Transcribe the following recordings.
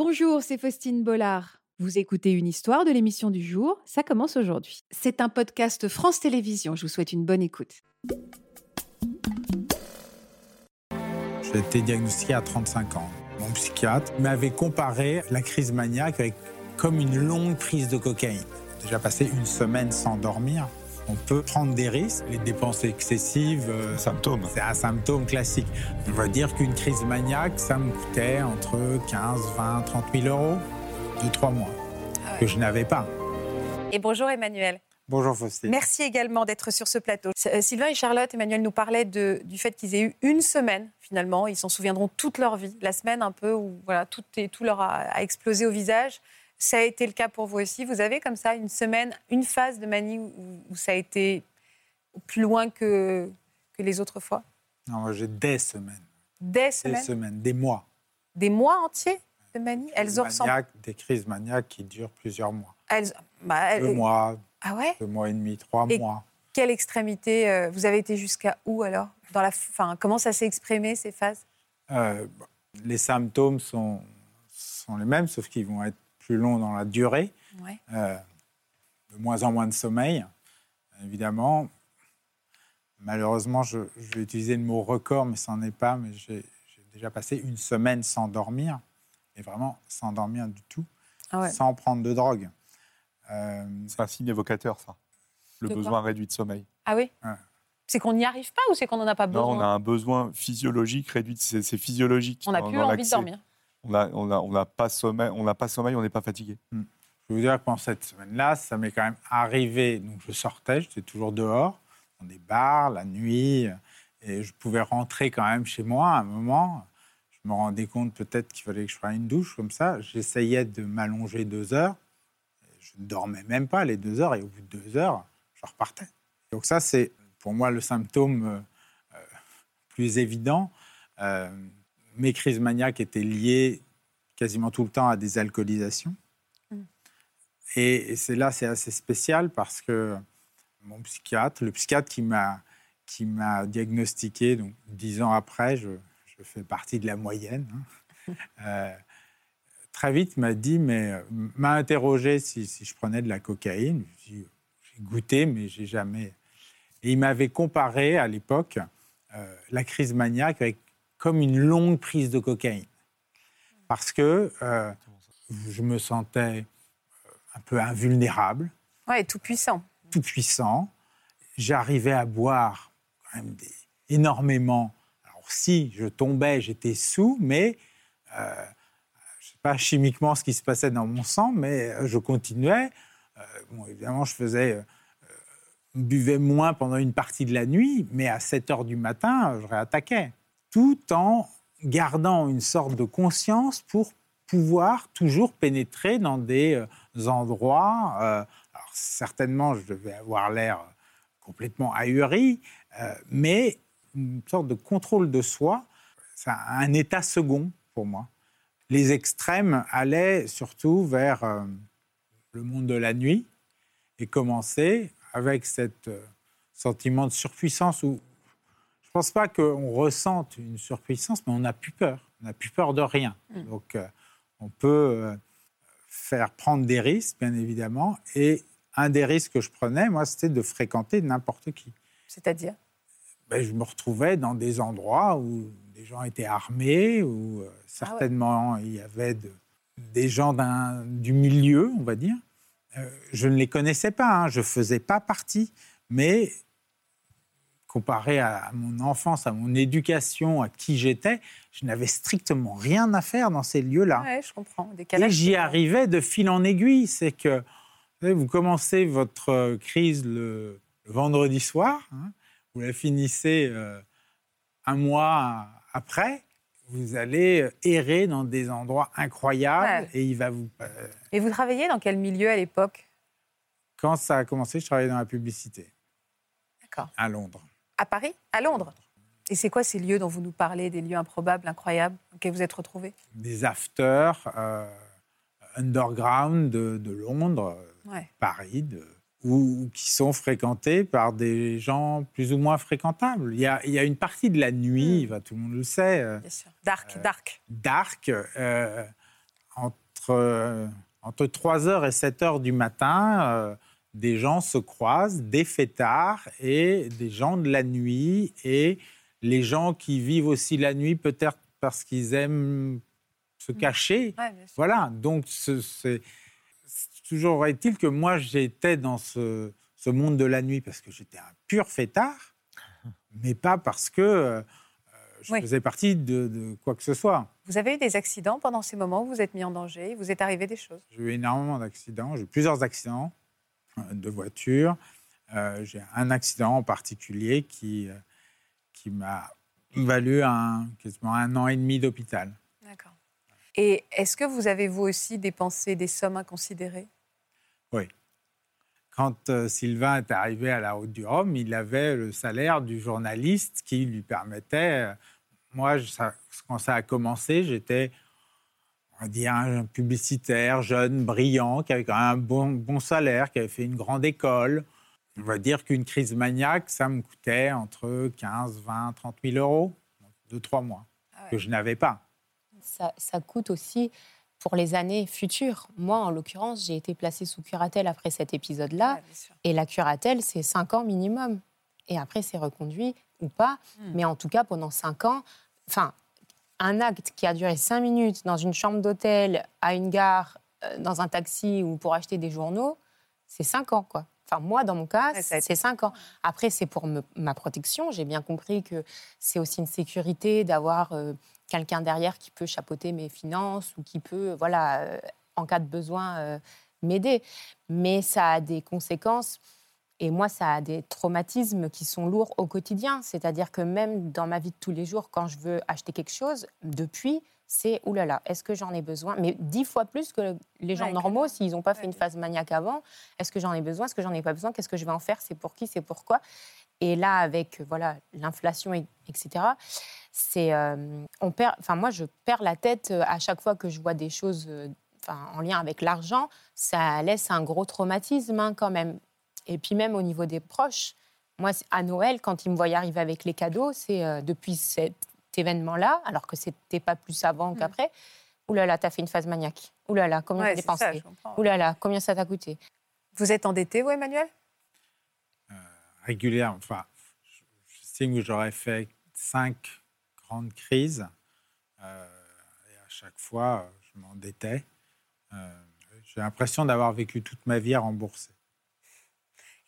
Bonjour, c'est Faustine Bollard. Vous écoutez une histoire de l'émission du jour, ça commence aujourd'hui. C'est un podcast France Télévisions, je vous souhaite une bonne écoute. J'ai été diagnostiqué à 35 ans. Mon psychiatre m'avait comparé la crise maniaque avec comme une longue prise de cocaïne. Déjà passé une semaine sans dormir. On peut prendre des risques, les dépenses excessives. euh, Symptômes. C'est un symptôme classique. On va dire qu'une crise maniaque, ça me coûtait entre 15, 20, 30 000 euros de trois mois, que je n'avais pas. Et bonjour Emmanuel. Bonjour Faustine. Merci également d'être sur ce plateau. Euh, Sylvain et Charlotte, Emmanuel nous parlaient de- du fait qu'ils aient eu une semaine finalement. Ils s'en souviendront toute leur vie. La semaine un peu où voilà, tout, est, tout leur a, a explosé au visage. Ça a été le cas pour vous aussi. Vous avez comme ça une semaine, une phase de manie où, où ça a été plus loin que, que les autres fois? Non, moi, j'ai des semaines, Des des semaines, semaines, des mois. des mois entiers de manie? Elles Des maniaques, Des crises maniaques qui durent plusieurs mois. Elles, bah, elles- Deux mois, Ah ouais? Deux mois et demi, trois Et- mois. Quelle extrémité euh, Vous avez été jusqu'à où alors? Dans la, fin, Comment ça s'est exprimé ces phases? Euh, les symptômes sont, sont les mêmes, sauf qu'ils vont être plus longs dans la durée. Ouais. Euh, de moins en moins de sommeil, évidemment. Malheureusement, je, je vais utiliser le mot record, mais ça n'en est pas. Mais j'ai déjà passé une semaine sans dormir, et vraiment sans dormir du tout, Ah ouais. sans prendre de drogue. Euh, C'est un signe évocateur, ça. Le besoin réduit de sommeil. Ah oui Ouais. C'est qu'on n'y arrive pas ou c'est qu'on n'en a pas besoin Non, on a un besoin physiologique réduit. C'est physiologique. On n'a plus envie de dormir. On n'a pas sommeil, on n'est pas fatigué. Je vais vous dire que pendant cette semaine-là, ça m'est quand même arrivé. Donc, je sortais, j'étais toujours dehors, dans des bars, la nuit, et je pouvais rentrer quand même chez moi à un moment. Je me rendais compte peut-être qu'il fallait que je prenne une douche comme ça. J'essayais de m'allonger deux heures. Je ne dormais même pas les deux heures, et au bout de deux heures, je repartais. Donc, ça, c'est pour moi le symptôme euh, euh, plus évident. Euh, mes crises maniaques étaient liées quasiment tout le temps à des alcoolisations. Et, et c'est là, c'est assez spécial parce que mon psychiatre, le psychiatre qui m'a qui m'a diagnostiqué, donc dix ans après, je, je fais partie de la moyenne. hein, euh, très vite m'a dit, mais euh, m'a interrogé si, si je prenais de la cocaïne. J'ai goûté, mais j'ai jamais. Et il m'avait comparé à l'époque euh, la crise maniaque avec comme une longue prise de cocaïne, parce que euh, je me sentais euh, un peu invulnérable, Ouais, tout puissant. tout puissant. J'arrivais à boire quand même des- énormément. Alors si je tombais, j'étais sous, mais euh, je ne sais pas chimiquement ce qui se passait dans mon sang, mais euh, je continuais. Euh, bon, évidemment, je faisais, buvais moins pendant une partie de la nuit, mais à 7 heures du matin, je réattaquais, tout en gardant une sorte de conscience pour pouvoir toujours pénétrer dans des euh, endroits. euh, alors certainement, je devais avoir l'air complètement ahuri, euh, mais une sorte de contrôle de soi, c'est un état second pour moi. Les extrêmes allaient surtout vers le monde de la nuit et commençaient avec cet sentiment de surpuissance où je ne pense pas qu'on ressente une surpuissance, mais on n'a plus peur. On n'a plus peur de rien. Donc, euh, on peut euh, faire prendre des risques, bien évidemment. Et un des risques que je prenais, moi, c'était de fréquenter n'importe qui. C'est-à-dire? Ben, je me retrouvais dans des endroits où des gens étaient armés, où euh, certainement il y avait de- des gens du milieu, on va dire. Je ne les connaissais pas, hein, je ne faisais pas partie, mais comparé à mon enfance, à mon éducation, à qui j'étais, je n'avais strictement rien à faire dans ces lieux-là. Ouais, je comprends. Et Décalage. j'y arrivais de fil en aiguille. C'est que vous, savez, vous commencez votre euh, crise le, le vendredi soir, hein, vous la finissez euh, un mois après, vous allez euh, errer dans des endroits incroyables Ouais. et il va vous. Et vous travailliez dans quel milieu à l'époque? Quand ça a commencé, je travaillais dans la publicité D'accord. à Londres. À Paris À Londres Et c'est quoi ces lieux dont vous nous parlez, des lieux improbables, incroyables, auxquels vous êtes retrouvés? Des afters euh, underground de, de Londres, euh. Paris, de- ou qui sont fréquentés par des gens plus ou moins fréquentables. Il y a, il y a une partie de la nuit, Hmm. bah, tout le monde le sait, euh, Bien sûr. Dark, dark. dark, en- entre, entre 3h et 7h du matin, des gens se croisent, des fêtards et des gens de la nuit. Et les gens qui vivent aussi la nuit, peut-être parce qu'ils aiment se cacher. Ouais, bien sûr. Voilà, donc ce- c'est toujours est-il que moi j'étais dans ce, ce monde de la nuit parce que j'étais un pur fêtard, mais pas parce que euh, je Oui. faisais partie de, de quoi que ce soit. Vous avez eu des accidents pendant ces moments où vous êtes mis en danger, vous est arrivé des choses? J'ai eu énormément d'accidents, j'ai eu plusieurs accidents euh, de voiture. Euh, j'ai un accident en particulier qui, euh, qui m'a valu un, quasiment un an et demi d'hôpital. D'accord. Et est-ce que vous avez vous aussi dépensé des sommes inconsidérées? Quand euh, Sylvain est arrivé à la Haute-du-Rhum, il avait le salaire du journaliste qui lui permettait. euh, moi, je- ça- quand ça a commencé, j'étais, on va dire, un publicitaire jeune, brillant, qui avait quand même un bon, bon salaire, qui avait fait une grande école. On va dire qu'une crise maniaque, ça me coûtait entre 15, 20, 30 000 euros, deux, trois mois, Ah ouais. que je n'avais pas. ça, ça coûte aussi pour les années futures. Moi, en l'occurrence, j'ai été placée sous curatelle après cet épisode-là. Et la curatelle, c'est 5 ans minimum. Et après, c'est reconduit ou pas. Hmm. Mais en tout cas, pendant 5 ans, enfin, un acte qui a duré 5 minutes dans une chambre d'hôtel, à une gare, euh, dans un taxi ou pour acheter des journaux, c'est 5 ans, quoi. Enfin, moi, dans mon cas, Ouais, c'est 5 ans. Après, c'est pour me- ma protection. J'ai bien compris que c'est aussi une sécurité d'avoir euh, quelqu'un derrière qui peut chapeauter mes finances ou qui peut, voilà, euh, en cas de besoin, euh, m'aider. Mais ça a des conséquences. Et moi, ça a des traumatismes qui sont lourds au quotidien. C'est-à-dire que même dans ma vie de tous les jours, quand je veux acheter quelque chose, depuis, c'est oulala, est-ce que j'en ai besoin? Mais dix fois plus que les gens Ouais, normaux, s'ils n'ont pas fait Ouais, une phase maniaque avant. Est-ce que j'en ai besoin? Est-ce que j'en ai pas besoin? Qu'est-ce que je vais en faire? C'est pour qui? C'est pourquoi Et là, avec voilà l'inflation, et- etc., c'est euh, on perd. Enfin, moi, je perds la tête euh, à chaque fois que je vois des choses. euh, Enfin, en lien avec l'argent, ça laisse un gros traumatisme hein, quand même. Et puis même au niveau des proches, moi à Noël, quand ils me voient arriver avec les cadeaux, c'est euh, depuis cet événement-là, alors que c'était pas plus avant qu'après. Ouh là là, t'as fait une phase maniaque. Là là, combien Ouais, t'as dépensé là là, combien ça t'a coûté? Vous êtes endetté, vous, Emmanuel? Régulière. Enfin, je- j'estime que j'aurais fait cinq grandes crises. euh, et à chaque fois, euh, je m'endettais. Euh, J'ai l'impression d'avoir vécu toute ma vie à rembourser.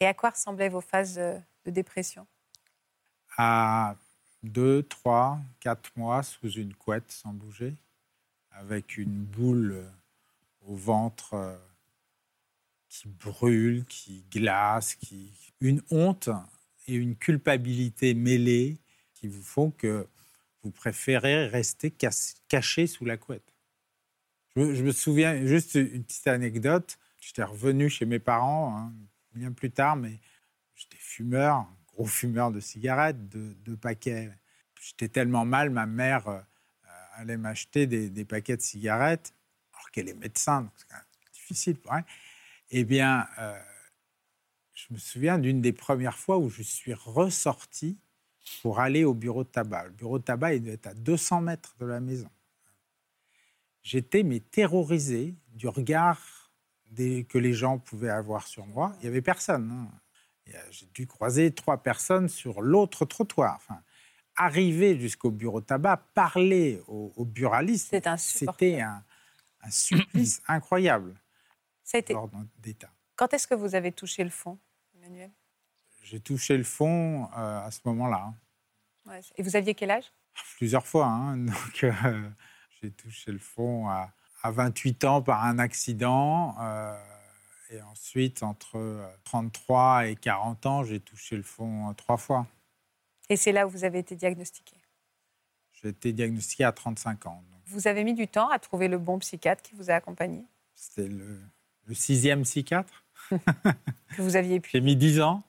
Et à quoi ressemblaient vos phases de, dépression? À deux, trois, quatre mois sous une couette sans bouger, avec une boule au ventre euh, qui brûle, qui glace, qui... une honte et une culpabilité mêlées qui vous font que vous préférez rester caché sous la couette. Je me souviens, juste une petite anecdote, j'étais revenu chez mes parents hein, bien plus tard, mais j'étais fumeur, gros fumeur de cigarettes, de, paquets. J'étais tellement mal, ma mère euh, allait m'acheter des, paquets de cigarettes, alors qu'elle est médecin, donc c'est quand même difficile pour elle. Eh bien, euh, je me souviens d'une des premières fois où je suis ressorti pour aller au bureau de tabac. Le bureau de tabac, il devait être à 200 mètres de la maison. J'étais mais terrorisé du regard des- que les gens pouvaient avoir sur moi. Il n'y avait personne. hein. J'ai dû croiser trois personnes sur l'autre trottoir. Enfin, arriver jusqu'au bureau tabac, parler au, au buraliste, C'est insupportable. c'était un, un supplice incroyable Ça a été... d'état. Quand est-ce que vous avez touché le fond, Emmanuel? J'ai touché le fond euh, à ce moment-là. Ouais, Et vous aviez quel âge? Plusieurs fois. hein. Donc, euh, j'ai touché le fond à, à 28 ans par un accident. euh, et ensuite, entre euh, 33 et 40 ans, j'ai touché le fond euh, trois fois. Et c'est là où vous avez été diagnostiqué? J'ai été diagnostiqué à 35 ans. Donc, Vous avez mis du temps à trouver le bon psychiatre qui vous a accompagné, C'était le, le sixième psychiatre. que vous aviez pu. J'ai mis 10 ans.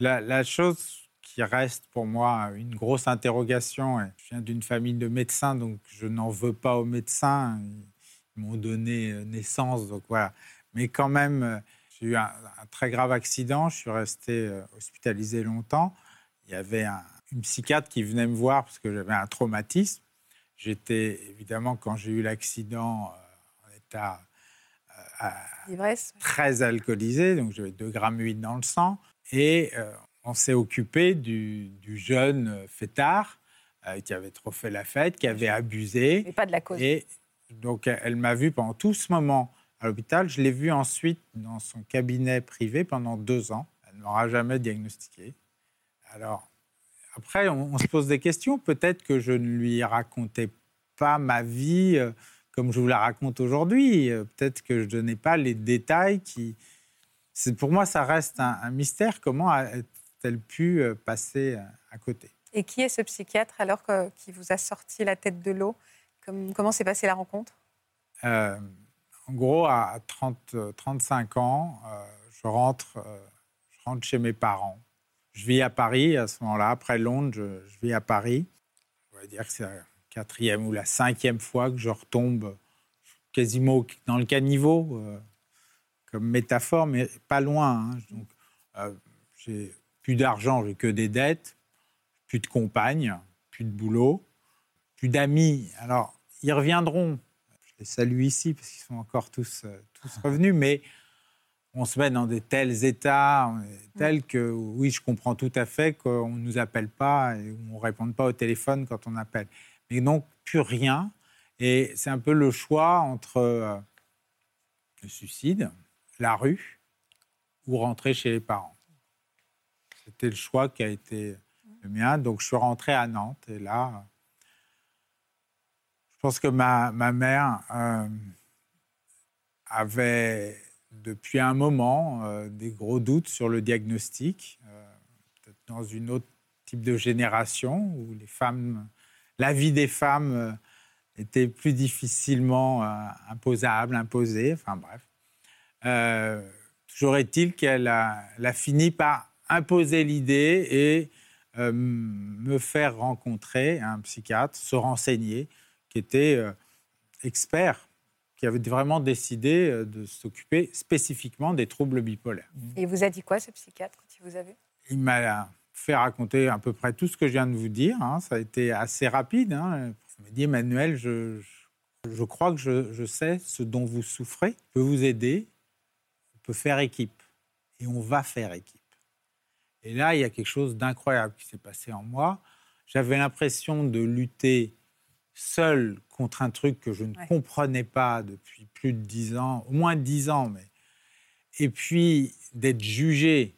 La, la chose qui reste pour moi une grosse interrogation, et je viens d'une famille de médecins, donc je n'en veux pas aux médecins. Ils m'ont donné euh, naissance, donc voilà. Mais quand même, euh, j'ai eu un, un très grave accident. Je suis resté euh, hospitalisé longtemps. Il y avait un- une psychiatre qui venait me voir parce que j'avais un traumatisme. J'étais évidemment, quand j'ai eu l'accident, euh, état euh, très alcoolisé, donc j'avais 2 grammes 8 dans le sang. Et euh, on s'est occupé du, du jeune fêtard euh, qui avait trop fait la fête, qui avait abusé. Mais pas de la cause. Et donc, elle m'a vu pendant tout ce moment à l'hôpital. Je l'ai vue ensuite dans son cabinet privé pendant deux ans. Elle ne m'aura jamais diagnostiqué. Alors, après, on, on se pose des questions. Peut-être que je ne lui racontais pas ma vie euh, comme je vous la raconte aujourd'hui. Euh, Peut-être que je ne donnais pas les détails qui. C'est- Pour moi, ça reste un, un mystère. Comment a-t-elle pu passer euh, à côté Et qui est ce psychiatre alors que, qui vous a sorti la tête de l'eau? Comme- Comment s'est passée la rencontre? Euh, en gros, à 30, euh, 35 ans, euh, je, rentre, euh, je rentre chez mes parents. Je vis à Paris à ce moment-là. Après Londres, je, je vis à Paris. On va dire que c'est la quatrième ou la cinquième fois que je retombe quasiment dans le caniveau, comme métaphore, mais pas loin. hein. Donc, euh, j'ai plus d'argent, que des dettes, plus de compagne, plus de boulot, plus d'amis. Alors, ils reviendront. Je les salue ici parce qu'ils sont encore tous, euh, tous revenus, mais on se met dans des tels états, on est tels que, oui, je comprends tout à fait qu'on ne nous appelle pas et on ne réponde pas au téléphone quand on appelle. Mais donc, plus rien. Et c'est un peu le choix entre euh, le suicide, la rue ou rentrer chez les parents. C'était le choix qui a été le mien. Donc, je suis rentré à Nantes et là, je pense que ma, ma mère euh, avait depuis un moment euh, des gros doutes sur le diagnostic, euh, peut-être dans une autre type de génération où les femmes, la vie des femmes était plus difficilement imposable, imposée, enfin bref. Toujours est-il qu'elle a, elle a fini par imposer l'idée et euh, me faire rencontrer un psychiatre, se renseigner, qui était euh, expert, qui avait vraiment décidé euh, de s'occuper spécifiquement des troubles bipolaires. Et il vous a dit quoi, ce psychiatre, quand il vous a vu? Il m'a fait raconter à peu près tout ce que je viens de vous dire. hein. Ça a été assez rapide. hein. Il m'a dit, Emmanuel, je, je, je crois que je, je sais ce dont vous souffrez. Je peux vous aider. On peut faire équipe. Et on va faire équipe. Et là, il y a quelque chose d'incroyable qui s'est passé en moi. J'avais l'impression de lutter seul contre un truc que je ne Ouais. comprenais pas depuis plus de dix ans, au moins dix ans, mais et puis d'être jugé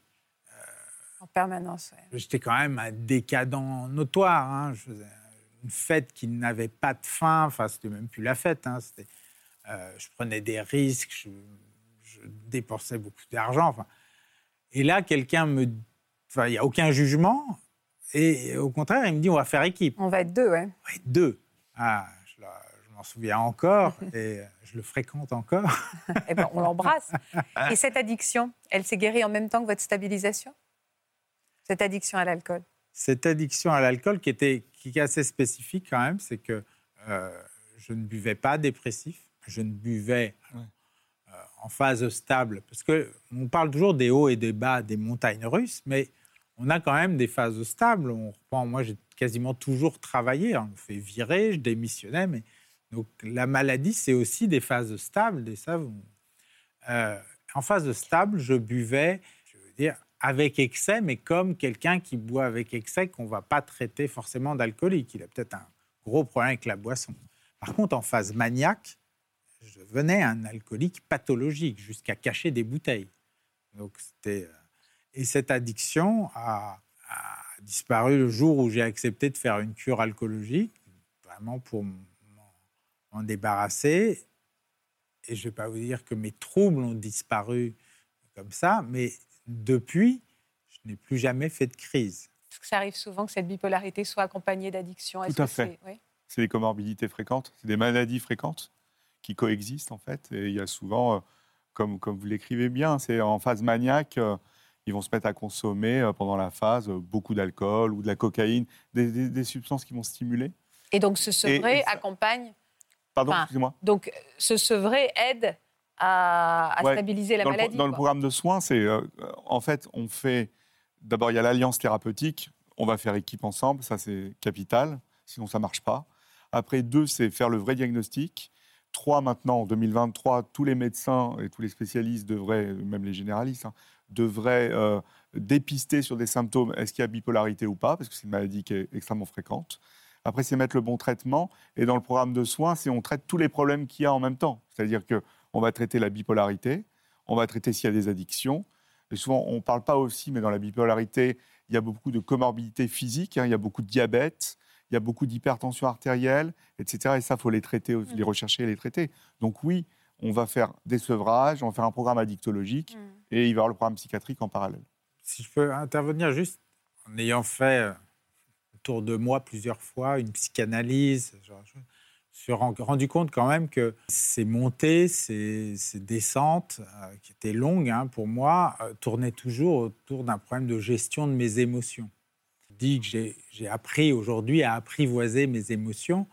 En permanence, ouais. J'étais quand même un décadent notoire. hein. Je faisais une fête qui n'avait pas de fin. Enfin, c'était même plus la fête. hein. Euh, je prenais des risques. Je, je dépensais beaucoup d'argent. Enfin, et là, quelqu'un me... Enfin, il n'y a aucun jugement. Et au contraire, il me dit, on va faire équipe. On va être deux, ouais. Ouais, deux. Ah, je, la- je m'en souviens encore. et euh, je le fréquente encore. Eh ben, on l'embrasse. Et cette addiction, elle s'est guérie en même temps que votre stabilisation? Cette addiction à l'alcool? Cette addiction à l'alcool qui était qui est assez spécifique quand même, c'est que euh, je ne buvais pas dépressif, je ne buvais Ouais. euh, en phase stable, parce que on parle toujours des hauts et des bas des montagnes russes, mais on a quand même des phases stables. On reprend, moi j'ai quasiment toujours travaillé, on me fait virer, je démissionnais, mais donc la maladie c'est aussi des phases stables, des ça, vous- euh, en phase stable, je buvais, je veux dire, avec excès, mais comme quelqu'un qui boit avec excès qu'on ne va pas traiter forcément d'alcoolique. Il a peut-être un gros problème avec la boisson. Par contre, en phase maniaque, je devenais un alcoolique pathologique, jusqu'à cacher des bouteilles. Donc, c'était... Et cette addiction a, a disparu le jour où j'ai accepté de faire une cure alcoologique, vraiment pour m'en débarrasser. Et je ne vais pas vous dire que mes troubles ont disparu comme ça, mais depuis, je n'ai plus jamais fait de crise. Est-ce que ça arrive souvent que cette bipolarité soit accompagnée d'addiction Tout à fait. c'est- oui C'est des comorbidités fréquentes, c'est des maladies fréquentes qui coexistent en fait. Et il y a souvent, euh, comme, comme vous l'écrivez bien, c'est en phase maniaque, euh, ils vont se mettre à consommer euh, pendant la phase euh, beaucoup d'alcool ou de la cocaïne, des, des- des substances qui vont stimuler. Et donc ce sevrer et ça- accompagne. Pardon, Enfin, excusez-moi. Donc ce sevrer aide à, à Ouais. stabiliser la dans, le, pro- maladie. dans le programme de soins, c'est euh, en fait, on fait d'abord il y a l'alliance thérapeutique, on va faire équipe ensemble, ça c'est capital, sinon ça marche pas. Après deux, c'est faire le vrai diagnostic. 2023 maintenant, en 2023, tous les médecins et tous les spécialistes devraient, même les généralistes, hein, devraient euh, dépister sur des symptômes, est-ce qu'il y a bipolarité ou pas, parce que c'est une maladie qui est extrêmement fréquente. Après, c'est mettre le bon traitement. Et dans le programme de soins, c'est on traite tous les problèmes qu'il y a en même temps. C'est-à-dire qu'on va traiter la bipolarité, on va traiter s'il y a des addictions. Et souvent, on ne parle pas aussi, mais dans la bipolarité, il y a beaucoup de comorbidités physiques, hein. il y a beaucoup de diabète, il y a beaucoup d'hypertension artérielle, etc. Et ça, il faut les traiter, les mm. rechercher et les traiter. Donc oui, on va faire des sevrages, on va faire un programme addictologique mm. et il va y avoir le programme psychiatrique en parallèle. Si je peux intervenir juste en ayant fait euh, autour de moi plusieurs fois une psychanalyse, je me suis rendu compte quand même que ces montées, ces, descentes, euh, qui étaient longues hein, pour moi, euh, tournaient toujours autour d'un problème de gestion de mes émotions. Je dis que j'ai appris aujourd'hui à apprivoiser mes émotions.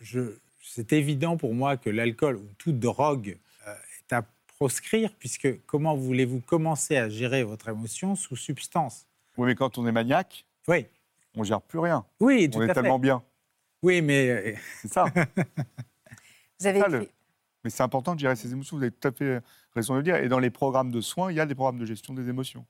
je, c'est évident pour moi que l'alcool ou toute drogue euh, est à proscrire, puisque comment voulez-vous commencer à gérer votre émotion sous substance? Oui, mais quand on est maniaque, oui. on ne gère plus rien. Oui, tout on est tellement bien. Oui, mais... Euh, c'est ça. vous avez écrit... Mais c'est important de gérer ses émotions, vous avez tout à fait raison de le dire. Et dans les programmes de soins, il y a des programmes de gestion des émotions.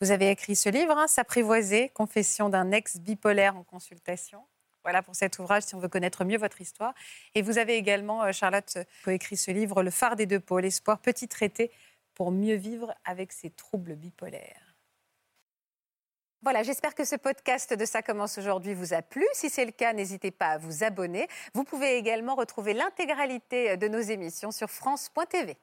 Vous avez écrit ce livre, hein, S'apprivoiser, confession d'un ex bipolaire en consultation. Voilà pour cet ouvrage, si on veut connaître mieux votre histoire. Et vous avez également, euh, Charlotte, coécrit ce livre, Le phare des deux pôles, espoir, petit traité pour mieux vivre avec ses troubles bipolaires. Voilà, j'espère que ce podcast de Ça commence aujourd'hui vous a plu. Si c'est le cas, n'hésitez pas à vous abonner. Vous pouvez également retrouver l'intégralité de nos émissions sur France.tv.